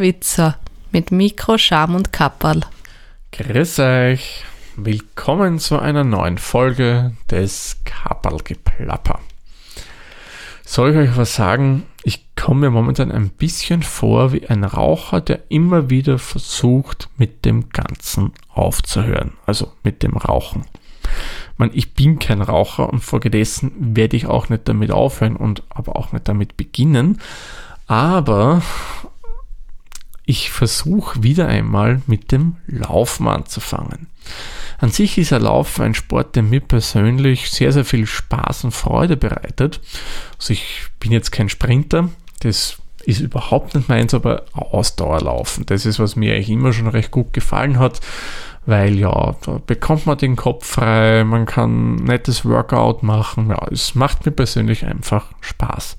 Witzer mit Mikro, Scham und Kapperl. Grüß euch. Willkommen zu einer neuen Folge des Kapperlgeplapper. Soll ich euch was sagen? Ich komme mir momentan ein bisschen vor wie ein Raucher, der immer wieder versucht, mit dem Ganzen aufzuhören. Also mit dem Rauchen. Man, ich bin kein Raucher und folgedessen werde ich auch nicht damit aufhören und aber auch nicht damit beginnen. Aber ich versuche wieder einmal mit dem Laufen anzufangen. An sich ist ein Laufen ein Sport, der mir persönlich sehr, sehr viel Spaß und Freude bereitet. Also ich bin jetzt kein Sprinter, das ist überhaupt nicht meins, aber Ausdauerlaufen, das ist, was mir eigentlich immer schon recht gut gefallen hat, weil ja, da bekommt man den Kopf frei, man kann nettes Workout machen, ja, es macht mir persönlich einfach Spaß.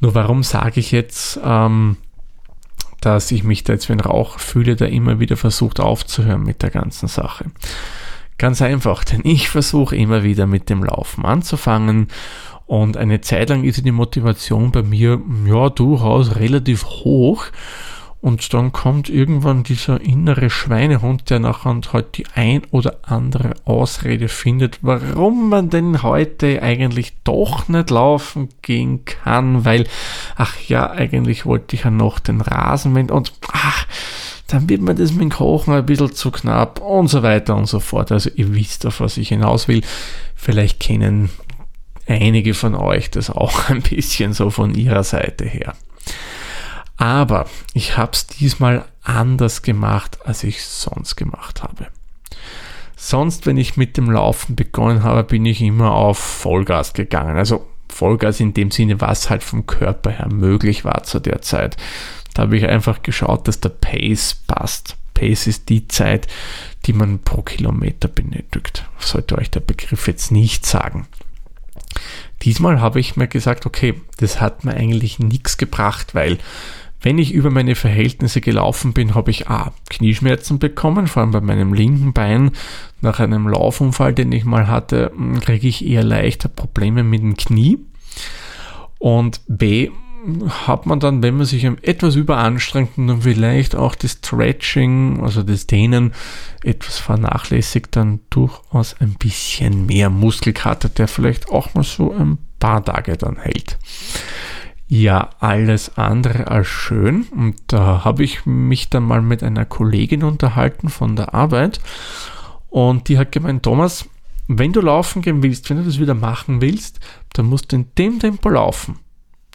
Nur warum sage ich jetzt, ähm, dass ich mich da jetzt wie ein Rauch fühle, der immer wieder versucht aufzuhören mit der ganzen Sache. Ganz einfach, denn ich versuche immer wieder mit dem Laufen anzufangen und eine Zeit lang ist die Motivation bei mir ja durchaus relativ hoch und dann kommt irgendwann dieser innere Schweinehund, der nachher halt die ein oder andere Ausrede findet, warum man denn heute eigentlich doch nicht laufen gehen kann, weil, ach ja, eigentlich wollte ich ja noch den Rasenmähen und ach, dann wird mir das mit dem Kochen ein bisschen zu knapp und so weiter und so fort. Also ihr wisst, auf was ich hinaus will. Vielleicht kennen einige von euch das auch ein bisschen so von ihrer Seite her. Aber ich habe es diesmal anders gemacht, als ich sonst gemacht habe. Sonst, wenn ich mit dem Laufen begonnen habe, bin ich immer auf Vollgas gegangen. Also Vollgas in dem Sinne, was halt vom Körper her möglich war zu der Zeit. Da habe ich einfach geschaut, dass der Pace passt. Pace ist die Zeit, die man pro Kilometer benötigt. Sollte euch der Begriff jetzt nicht sagen. Diesmal habe ich mir gesagt, okay, das hat mir eigentlich nichts gebracht, weil wenn ich über meine Verhältnisse gelaufen bin, habe ich A, Knieschmerzen bekommen, vor allem bei meinem linken Bein. Nach einem Laufunfall, den ich mal hatte, hm, kriege ich eher leichter Probleme mit dem Knie. Und B, hat man dann, wenn man sich etwas überanstrengt und dann vielleicht auch das Stretching, also das Dehnen, etwas vernachlässigt, dann durchaus ein bisschen mehr Muskelkater, der vielleicht auch mal so ein paar Tage dann hält. Ja, alles andere als schön. Und da habe ich mich dann mal mit einer Kollegin unterhalten von der Arbeit. Und die hat gemeint, Thomas, wenn du laufen gehen willst, wenn du das wieder machen willst, dann musst du in dem Tempo laufen.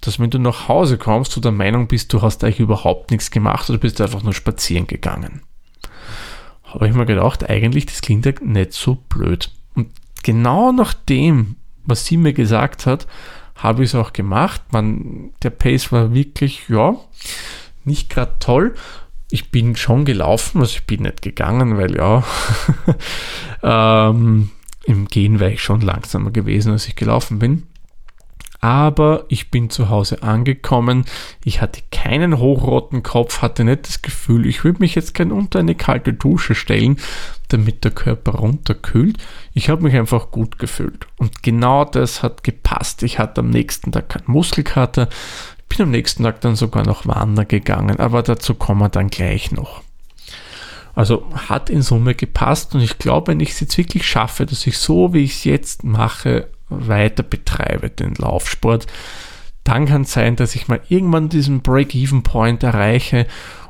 Dass wenn du nach Hause kommst, du der Meinung bist, du hast eigentlich überhaupt nichts gemacht oder bist einfach nur spazieren gegangen. Habe ich mir gedacht, eigentlich, das klingt ja nicht so blöd. Und genau nach dem, was sie mir gesagt hat, habe ich es auch gemacht. Man, der Pace war wirklich, ja, nicht gerade toll. Ich bin schon gelaufen, also ich bin nicht gegangen, weil ja, ähm, im Gehen wäre ich schon langsamer gewesen, als ich gelaufen bin aber ich bin zu Hause angekommen. Ich hatte keinen hochroten Kopf, hatte nicht das Gefühl, ich würde mich jetzt gern unter eine kalte Dusche stellen, damit der Körper runterkühlt. Ich habe mich einfach gut gefühlt. Und genau das hat gepasst. Ich hatte am nächsten Tag keinen Muskelkater, bin am nächsten Tag dann sogar noch wandern gegangen, aber dazu kommen wir dann gleich noch. Also hat in Summe gepasst und ich glaube, wenn ich es jetzt wirklich schaffe, dass ich so, wie ich es jetzt mache, weiter betreibe, den Laufsport, dann kann es sein, dass ich mal irgendwann diesen Break-Even-Point erreiche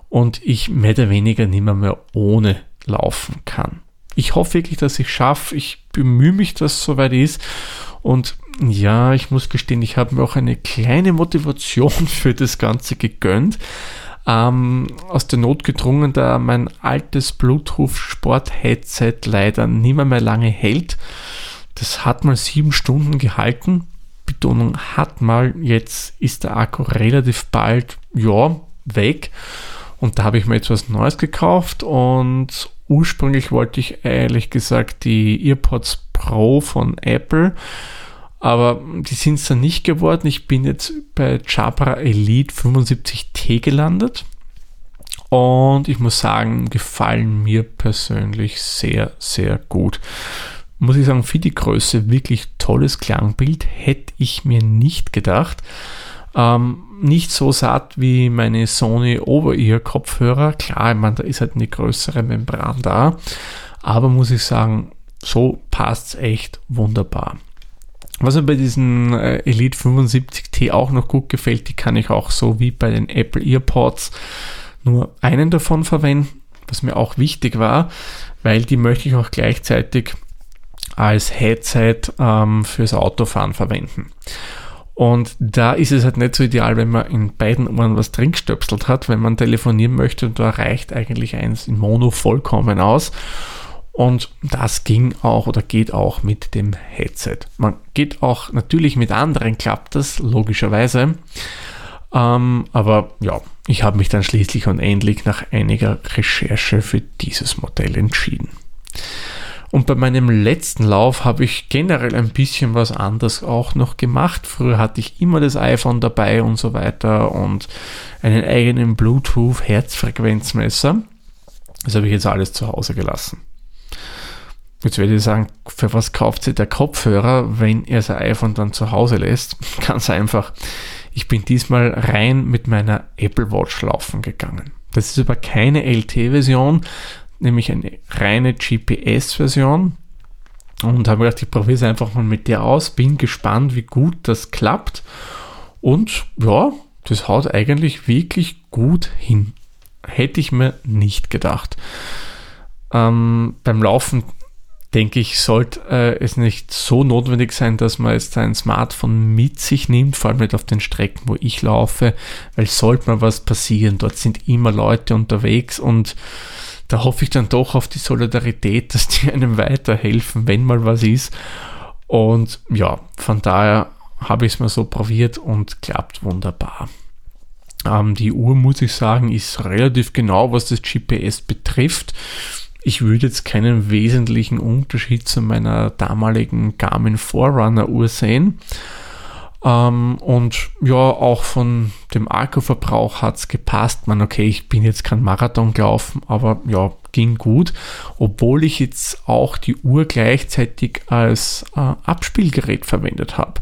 und ich mehr oder weniger nicht mehr, mehr ohne laufen kann. Ich hoffe wirklich, dass ich schaffe. Ich bemühe mich, dass es soweit ist. Und ja, ich muss gestehen, ich habe mir auch eine kleine Motivation für das Ganze gegönnt. Ähm, aus der Not gedrungen, da mein altes Bluetooth-Sport-Headset leider nicht mehr, mehr lange hält das hat mal sieben Stunden gehalten. Betonung hat mal, jetzt ist der Akku relativ bald, ja, weg. Und da habe ich mir etwas Neues gekauft und ursprünglich wollte ich ehrlich gesagt die EarPods Pro von Apple, aber die sind es dann nicht geworden. Ich bin jetzt bei Jabra Elite 75T gelandet und ich muss sagen, gefallen mir persönlich sehr, sehr gut muss ich sagen, für die Größe wirklich tolles Klangbild. Hätte ich mir nicht gedacht. Ähm, nicht so satt wie meine Sony Over-Ear-Kopfhörer. Klar, ich meine, da ist halt eine größere Membran da. Aber muss ich sagen, so passt es echt wunderbar. Was mir bei diesen äh, Elite 75T auch noch gut gefällt, die kann ich auch so wie bei den Apple EarPods nur einen davon verwenden, was mir auch wichtig war, weil die möchte ich auch gleichzeitig als Headset ähm, fürs Autofahren verwenden. Und da ist es halt nicht so ideal, wenn man in beiden Ohren was drin gestöpselt hat, wenn man telefonieren möchte und da reicht eigentlich eins in Mono vollkommen aus. Und das ging auch oder geht auch mit dem Headset. Man geht auch natürlich mit anderen, klappt das logischerweise. Ähm, aber ja, ich habe mich dann schließlich und endlich nach einiger Recherche für dieses Modell entschieden. Und bei meinem letzten Lauf habe ich generell ein bisschen was anderes auch noch gemacht. Früher hatte ich immer das iPhone dabei und so weiter und einen eigenen Bluetooth-Herzfrequenzmesser. Das habe ich jetzt alles zu Hause gelassen. Jetzt werde ich sagen, für was kauft sich der Kopfhörer, wenn er sein iPhone dann zu Hause lässt? Ganz einfach. Ich bin diesmal rein mit meiner Apple Watch laufen gegangen. Das ist aber keine LT-Version, nämlich eine reine GPS-Version. Und habe gedacht, ich probiere es einfach mal mit der aus. Bin gespannt, wie gut das klappt. Und ja, das haut eigentlich wirklich gut hin. Hätte ich mir nicht gedacht. Ähm, beim Laufen denke ich, sollte äh, es nicht so notwendig sein, dass man jetzt sein Smartphone mit sich nimmt, vor allem nicht auf den Strecken, wo ich laufe, weil sollte mal was passieren, dort sind immer Leute unterwegs und da hoffe ich dann doch auf die Solidarität, dass die einem weiterhelfen, wenn mal was ist. Und ja, von daher habe ich es mal so probiert und klappt wunderbar. Ähm, die Uhr, muss ich sagen, ist relativ genau, was das GPS betrifft ich würde jetzt keinen wesentlichen Unterschied zu meiner damaligen Garmin Forerunner Uhr sehen. Ähm, und ja, auch von dem Akkuverbrauch hat es gepasst. Man, okay, ich bin jetzt kein Marathon gelaufen, aber ja, ging gut. Obwohl ich jetzt auch die Uhr gleichzeitig als äh, Abspielgerät verwendet habe.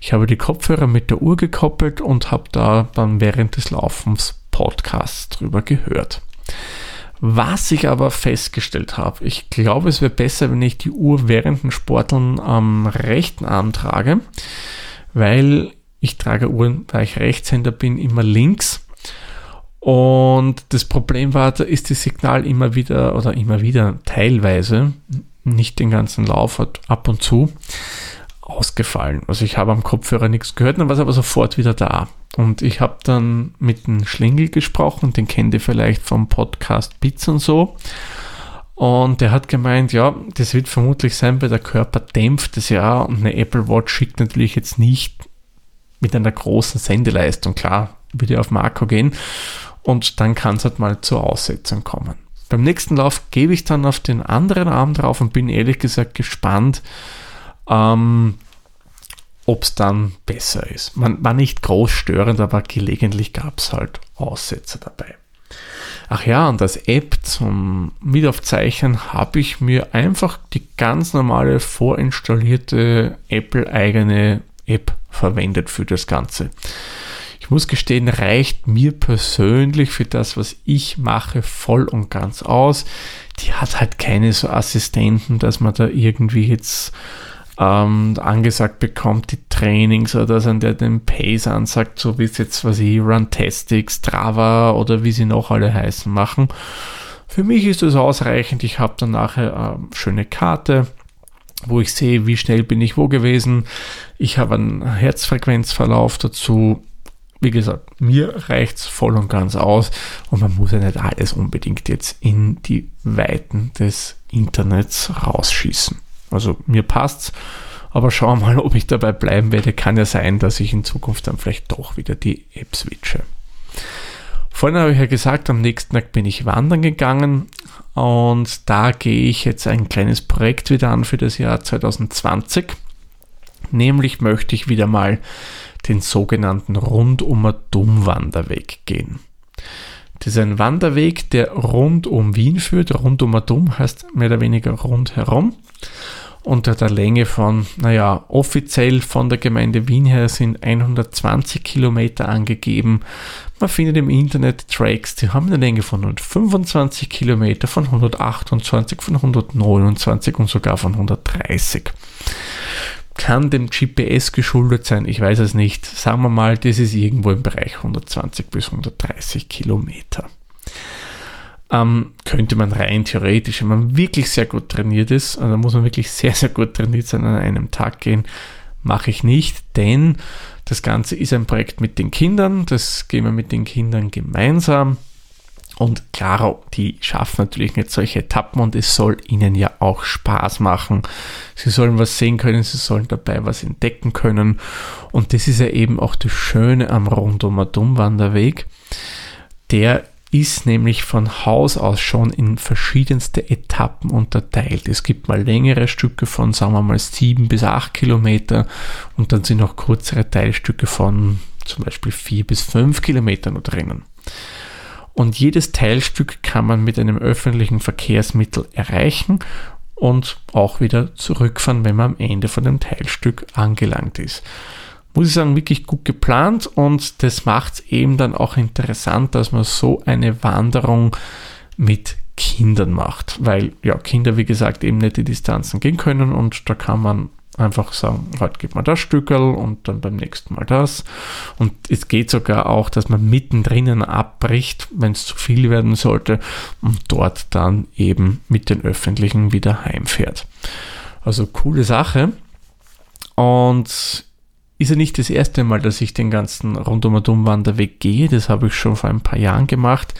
Ich habe die Kopfhörer mit der Uhr gekoppelt und habe da dann während des Laufens Podcasts drüber gehört. Was ich aber festgestellt habe, ich glaube, es wäre besser, wenn ich die Uhr während den Sporteln am rechten Arm trage, weil ich trage Uhren, da ich Rechtshänder bin, immer links. Und das Problem war, da ist das Signal immer wieder oder immer wieder teilweise, nicht den ganzen Lauf, ab und zu ausgefallen. Also ich habe am Kopfhörer nichts gehört, dann war es aber sofort wieder da. Und ich habe dann mit dem Schlingel gesprochen, den kennt ihr vielleicht vom Podcast Bits und so. Und der hat gemeint, ja, das wird vermutlich sein, weil der Körper dämpft es ja und eine Apple Watch schickt natürlich jetzt nicht mit einer großen Sendeleistung. Klar, würde auf Marco gehen und dann kann es halt mal zur Aussetzung kommen. Beim nächsten Lauf gebe ich dann auf den anderen Arm drauf und bin ehrlich gesagt gespannt, ähm, ob es dann besser ist. Man war nicht groß störend, aber gelegentlich gab es halt Aussätze dabei. Ach ja, und als App zum Mitaufzeichnen habe ich mir einfach die ganz normale vorinstallierte Apple-eigene App verwendet für das Ganze. Ich muss gestehen, reicht mir persönlich für das, was ich mache, voll und ganz aus. Die hat halt keine so Assistenten, dass man da irgendwie jetzt ähm, angesagt bekommt, die Trainings oder dass der den Pace ansagt, so wie es jetzt, was ich, Runtastic, Strava oder wie sie noch alle heißen, machen. Für mich ist das ausreichend. Ich habe dann nachher eine schöne Karte, wo ich sehe, wie schnell bin ich wo gewesen. Ich habe einen Herzfrequenzverlauf dazu. Wie gesagt, mir reicht es voll und ganz aus und man muss ja nicht alles unbedingt jetzt in die Weiten des Internets rausschießen. Also mir passt's. Aber schauen wir mal, ob ich dabei bleiben werde. Kann ja sein, dass ich in Zukunft dann vielleicht doch wieder die App switche. Vorhin habe ich ja gesagt, am nächsten Tag bin ich wandern gegangen und da gehe ich jetzt ein kleines Projekt wieder an für das Jahr 2020. Nämlich möchte ich wieder mal den sogenannten Rundum-Dumm-Wanderweg gehen. Das ist ein Wanderweg, der rund um Wien führt. Rund um Dumm heißt mehr oder weniger rundherum. Unter der Länge von, naja, offiziell von der Gemeinde Wien her sind 120 Kilometer angegeben. Man findet im Internet Tracks, die haben eine Länge von 125 Kilometer, von 128, von 129 und sogar von 130. Kann dem GPS geschuldet sein, ich weiß es nicht. Sagen wir mal, das ist irgendwo im Bereich 120 bis 130 Kilometer ähm, könnte man rein theoretisch, wenn man wirklich sehr gut trainiert ist, also muss man wirklich sehr, sehr gut trainiert sein, an einem Tag gehen, mache ich nicht, denn das Ganze ist ein Projekt mit den Kindern, das gehen wir mit den Kindern gemeinsam. Und klar, die schaffen natürlich nicht solche Etappen und es soll ihnen ja auch Spaß machen. Sie sollen was sehen können, sie sollen dabei was entdecken können. Und das ist ja eben auch das Schöne am Rundum Wanderweg. Der ist nämlich von Haus aus schon in verschiedenste Etappen unterteilt. Es gibt mal längere Stücke von, sagen wir mal, sieben bis acht Kilometer und dann sind noch kürzere Teilstücke von zum Beispiel vier bis fünf Kilometern noch drinnen. Und jedes Teilstück kann man mit einem öffentlichen Verkehrsmittel erreichen und auch wieder zurückfahren, wenn man am Ende von dem Teilstück angelangt ist muss ich sagen, wirklich gut geplant und das macht es eben dann auch interessant, dass man so eine Wanderung mit Kindern macht, weil ja Kinder, wie gesagt, eben nicht die Distanzen gehen können und da kann man einfach sagen, heute gibt man das Stückel und dann beim nächsten Mal das. Und es geht sogar auch, dass man mittendrin abbricht, wenn es zu viel werden sollte und dort dann eben mit den Öffentlichen wieder heimfährt. Also coole Sache. Und ist ja nicht das erste Mal, dass ich den ganzen rundum Wanderweg gehe. Das habe ich schon vor ein paar Jahren gemacht.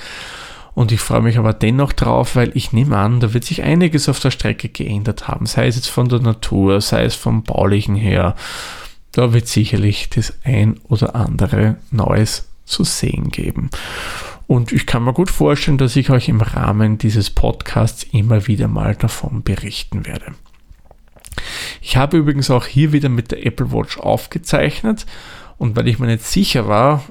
Und ich freue mich aber dennoch drauf, weil ich nehme an, da wird sich einiges auf der Strecke geändert haben. Sei es jetzt von der Natur, sei es vom Baulichen her. Da wird sicherlich das ein oder andere Neues zu sehen geben. Und ich kann mir gut vorstellen, dass ich euch im Rahmen dieses Podcasts immer wieder mal davon berichten werde. Ich habe übrigens auch hier wieder mit der Apple Watch aufgezeichnet und weil ich mir nicht sicher war,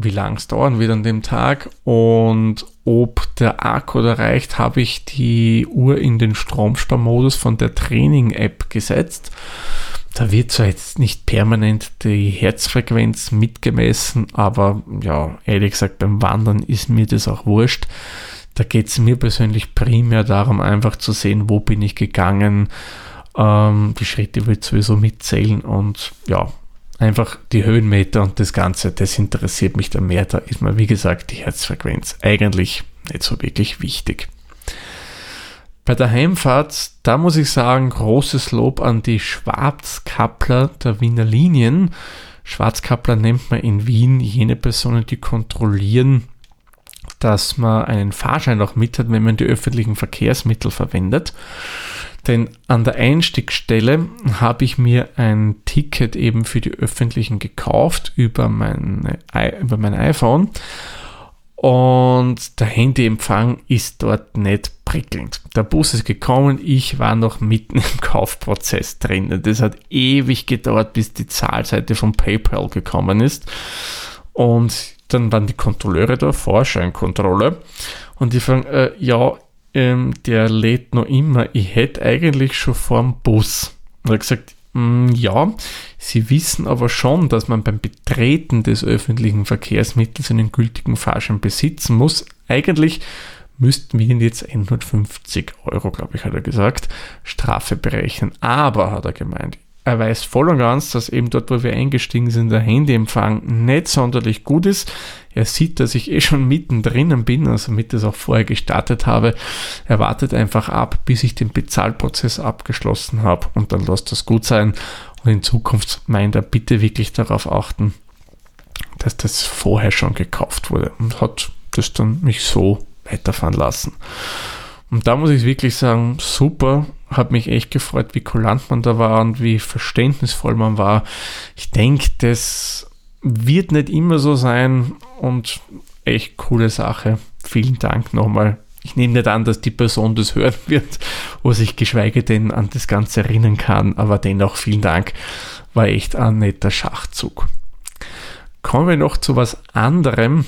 wie lang es dauern wird an dem Tag und ob der Akku da reicht, habe ich die Uhr in den Stromsparmodus von der Training-App gesetzt. Da wird zwar jetzt nicht permanent die Herzfrequenz mitgemessen, aber ja, ehrlich gesagt, beim Wandern ist mir das auch wurscht. Da geht es mir persönlich primär darum, einfach zu sehen, wo bin ich gegangen, ähm, die Schritte wird sowieso mitzählen und ja, einfach die Höhenmeter und das Ganze, das interessiert mich dann mehr. Da ist mir, wie gesagt, die Herzfrequenz eigentlich nicht so wirklich wichtig. Bei der Heimfahrt, da muss ich sagen, großes Lob an die Schwarzkappler der Wiener Linien. Schwarzkappler nennt man in Wien jene Personen, die kontrollieren, dass man einen Fahrschein auch mit hat, wenn man die öffentlichen Verkehrsmittel verwendet. Denn an der Einstiegsstelle habe ich mir ein Ticket eben für die öffentlichen gekauft über, meine, über mein iPhone. Und der Handyempfang ist dort nicht prickelnd. Der Bus ist gekommen, ich war noch mitten im Kaufprozess drin. Das hat ewig gedauert, bis die Zahlseite von PayPal gekommen ist. Und dann waren die Kontrolleure da, Vorscheinkontrolle. Und die fragen, äh, ja, ähm, der lädt noch immer, ich hätte eigentlich schon vorm Bus. Und er hat gesagt, mm, ja, Sie wissen aber schon, dass man beim Betreten des öffentlichen Verkehrsmittels einen gültigen Fahrschein besitzen muss. Eigentlich müssten wir Ihnen jetzt 150 Euro, glaube ich, hat er gesagt, Strafe berechnen. Aber, hat er gemeint, er weiß voll und ganz, dass eben dort, wo wir eingestiegen sind, der Handyempfang nicht sonderlich gut ist. Er sieht, dass ich eh schon mittendrin bin, also mit das auch vorher gestartet habe. Er wartet einfach ab, bis ich den Bezahlprozess abgeschlossen habe und dann lässt das gut sein. Und in Zukunft meint er bitte wirklich darauf achten, dass das vorher schon gekauft wurde und hat das dann mich so weiterfahren lassen. Und da muss ich wirklich sagen, super, hat mich echt gefreut, wie kulant man da war und wie verständnisvoll man war. Ich denke, das wird nicht immer so sein und echt coole Sache. Vielen Dank nochmal. Ich nehme nicht an, dass die Person das hören wird, wo sich geschweige denn an das Ganze erinnern kann, aber dennoch vielen Dank. War echt ein netter Schachzug. Kommen wir noch zu was anderem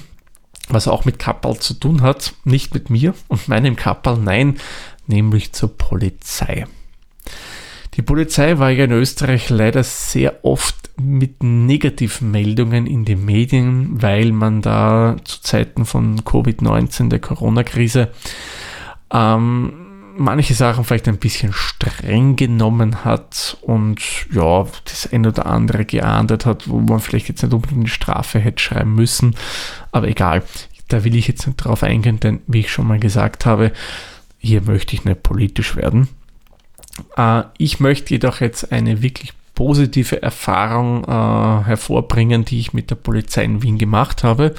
was auch mit Kappal zu tun hat, nicht mit mir und meinem Kappal, nein, nämlich zur Polizei. Die Polizei war ja in Österreich leider sehr oft mit Negativmeldungen in den Medien, weil man da zu Zeiten von Covid-19, der Corona-Krise, ähm, manche Sachen vielleicht ein bisschen streng genommen hat und ja, das ein oder andere geahndet hat, wo man vielleicht jetzt nicht unbedingt eine Strafe hätte schreiben müssen. Aber egal, da will ich jetzt nicht drauf eingehen, denn wie ich schon mal gesagt habe, hier möchte ich nicht politisch werden. Äh, ich möchte jedoch jetzt eine wirklich positive Erfahrung äh, hervorbringen, die ich mit der Polizei in Wien gemacht habe.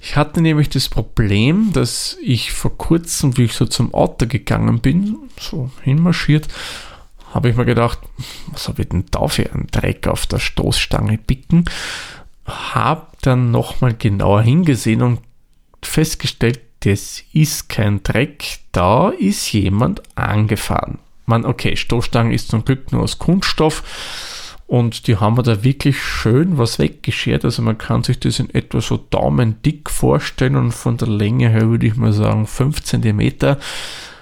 Ich hatte nämlich das Problem, dass ich vor kurzem, wie ich so zum Auto gegangen bin, so hinmarschiert, habe ich mir gedacht, was habe ich denn da für einen Dreck auf der Stoßstange picken? Habe dann nochmal genauer hingesehen und festgestellt, das ist kein Dreck, da ist jemand angefahren. Man, okay, Stoßstange ist zum Glück nur aus Kunststoff und die haben wir da wirklich schön was weggeschert. Also man kann sich das in etwa so daumendick vorstellen und von der Länge her würde ich mal sagen 5 cm.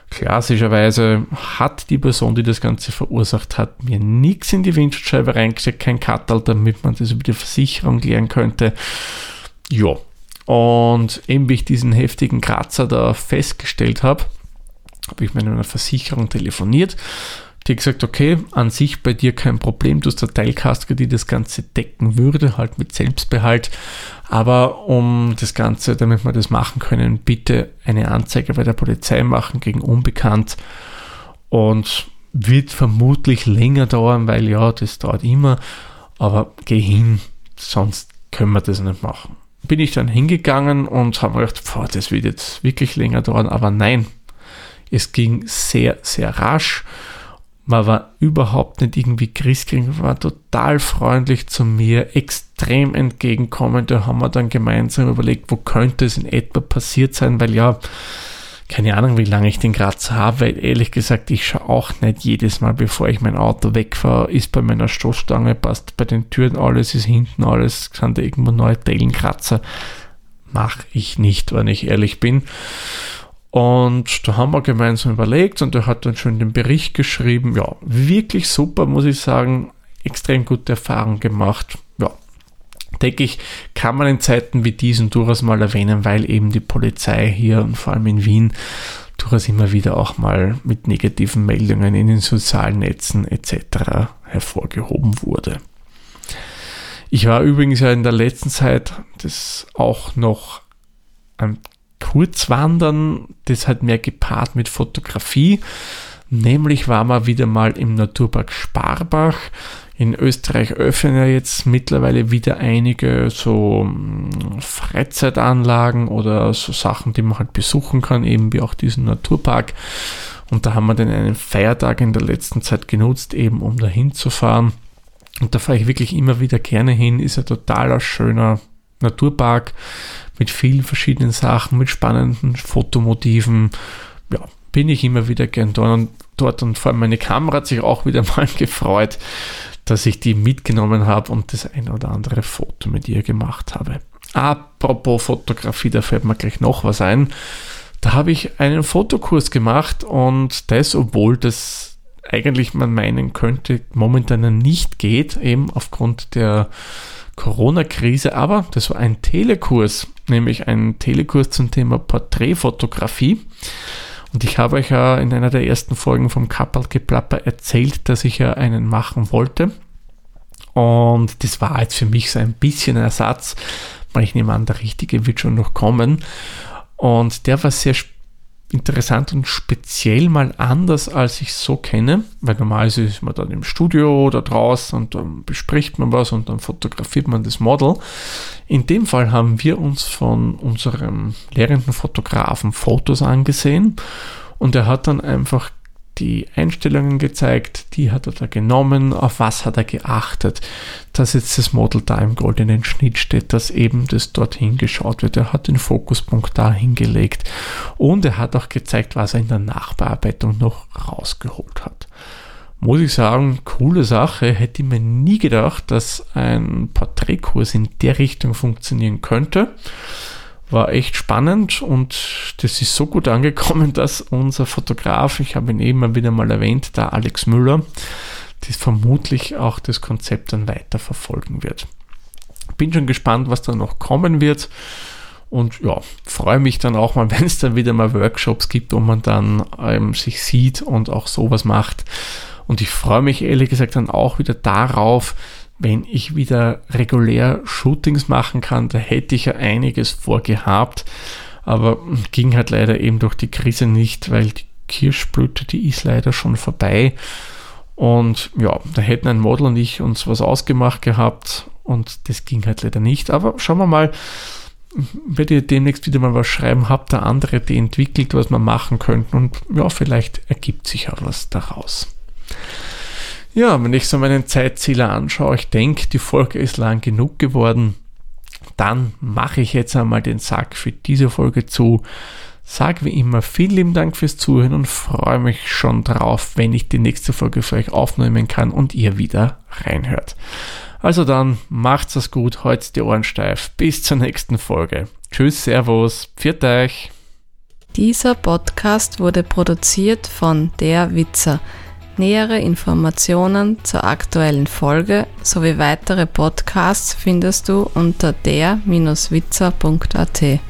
Klassischerweise hat die Person, die das Ganze verursacht hat, mir nichts in die Windschutzscheibe reingesteckt, kein Kattel, damit man das über die Versicherung klären könnte. Ja, und eben wie ich diesen heftigen Kratzer da festgestellt habe, habe ich mit einer Versicherung telefoniert. Die gesagt, okay, an sich bei dir kein Problem, du hast eine Teilkaske, die das Ganze decken würde, halt mit Selbstbehalt. Aber um das Ganze, damit wir das machen können, bitte eine Anzeige bei der Polizei machen gegen Unbekannt. Und wird vermutlich länger dauern, weil ja, das dauert immer. Aber geh hin, sonst können wir das nicht machen. Bin ich dann hingegangen und habe gedacht, boah, das wird jetzt wirklich länger dauern. Aber nein, es ging sehr, sehr rasch. Man war überhaupt nicht irgendwie Christkind, war total freundlich zu mir, extrem entgegenkommend. Da haben wir dann gemeinsam überlegt, wo könnte es in etwa passiert sein, weil ja, keine Ahnung, wie lange ich den Kratzer habe, weil ehrlich gesagt, ich schaue auch nicht jedes Mal, bevor ich mein Auto wegfahre, ist bei meiner Stoßstange, passt bei den Türen alles, ist hinten alles, kann da irgendwo neue Teilenkratzer. Mache ich nicht, wenn ich ehrlich bin. Und da haben wir gemeinsam überlegt und er hat dann schon den Bericht geschrieben. Ja, wirklich super, muss ich sagen. Extrem gute Erfahrung gemacht. Denke ich, kann man in Zeiten wie diesen durchaus mal erwähnen, weil eben die Polizei hier und vor allem in Wien durchaus immer wieder auch mal mit negativen Meldungen in den sozialen Netzen etc. hervorgehoben wurde. Ich war übrigens ja in der letzten Zeit das auch noch ein Kurzwandern, das hat mehr gepaart mit Fotografie. Nämlich war man wieder mal im Naturpark Sparbach. In Österreich öffnen ja jetzt mittlerweile wieder einige so hm, Freizeitanlagen oder so Sachen, die man halt besuchen kann, eben wie auch diesen Naturpark. Und da haben wir dann einen Feiertag in der letzten Zeit genutzt, eben um da hinzufahren. Und da fahre ich wirklich immer wieder gerne hin. Ist ein totaler schöner Naturpark mit vielen verschiedenen Sachen, mit spannenden Fotomotiven. Ja, bin ich immer wieder gern dort und, dort und vor allem meine Kamera hat sich auch wieder mal gefreut, dass ich die mitgenommen habe und das ein oder andere Foto mit ihr gemacht habe. Apropos Fotografie, da fällt mir gleich noch was ein. Da habe ich einen Fotokurs gemacht und das, obwohl das eigentlich man meinen könnte, momentan nicht geht, eben aufgrund der Corona-Krise, aber das war ein Telekurs, nämlich ein Telekurs zum Thema Porträtfotografie. Und ich habe euch ja in einer der ersten Folgen vom Kappelgeplapper erzählt, dass ich ja einen machen wollte. Und das war jetzt für mich so ein bisschen ein Ersatz, weil ich nehme an, der richtige wird schon noch kommen. Und der war sehr spannend interessant und speziell mal anders, als ich so kenne, weil normalerweise ist man dann im Studio oder draußen und dann bespricht man was und dann fotografiert man das Model. In dem Fall haben wir uns von unserem lehrenden Fotografen Fotos angesehen und er hat dann einfach die Einstellungen gezeigt, die hat er da genommen, auf was hat er geachtet, dass jetzt das Model da im goldenen Schnitt steht, dass eben das dorthin geschaut wird. Er hat den Fokuspunkt da hingelegt und er hat auch gezeigt, was er in der Nachbearbeitung noch rausgeholt hat. Muss ich sagen, coole Sache, hätte ich mir nie gedacht, dass ein Porträtkurs in der Richtung funktionieren könnte war echt spannend und das ist so gut angekommen, dass unser Fotograf, ich habe ihn eben wieder mal erwähnt, der Alex Müller, das vermutlich auch das Konzept dann weiter verfolgen wird. Bin schon gespannt, was da noch kommen wird. Und ja, freue mich dann auch mal, wenn es dann wieder mal Workshops gibt, wo man dann ähm, sich sieht und auch sowas macht. Und ich freue mich ehrlich gesagt dann auch wieder darauf, wenn ich wieder regulär Shootings machen kann. Da hätte ich ja einiges vorgehabt, aber ging halt leider eben durch die Krise nicht, weil die Kirschblüte, die ist leider schon vorbei. Und ja, da hätten ein Model und ich uns was ausgemacht gehabt und das ging halt leider nicht. Aber schauen wir mal, werde ihr demnächst wieder mal was schreiben, habt da andere die entwickelt, was wir machen könnten und ja, vielleicht ergibt sich auch was daraus. Ja, wenn ich so meinen Zeitzieler anschaue, ich denke, die Folge ist lang genug geworden, dann mache ich jetzt einmal den Sack für diese Folge zu. Sag wie immer vielen lieben Dank fürs Zuhören und freue mich schon drauf, wenn ich die nächste Folge für euch aufnehmen kann und ihr wieder reinhört. Also dann macht's es gut, heute die Ohren steif. Bis zur nächsten Folge. Tschüss, Servus, pfiat euch. Dieser Podcast wurde produziert von Der Witzer. Nähere Informationen zur aktuellen Folge sowie weitere Podcasts findest du unter der-witzer.at.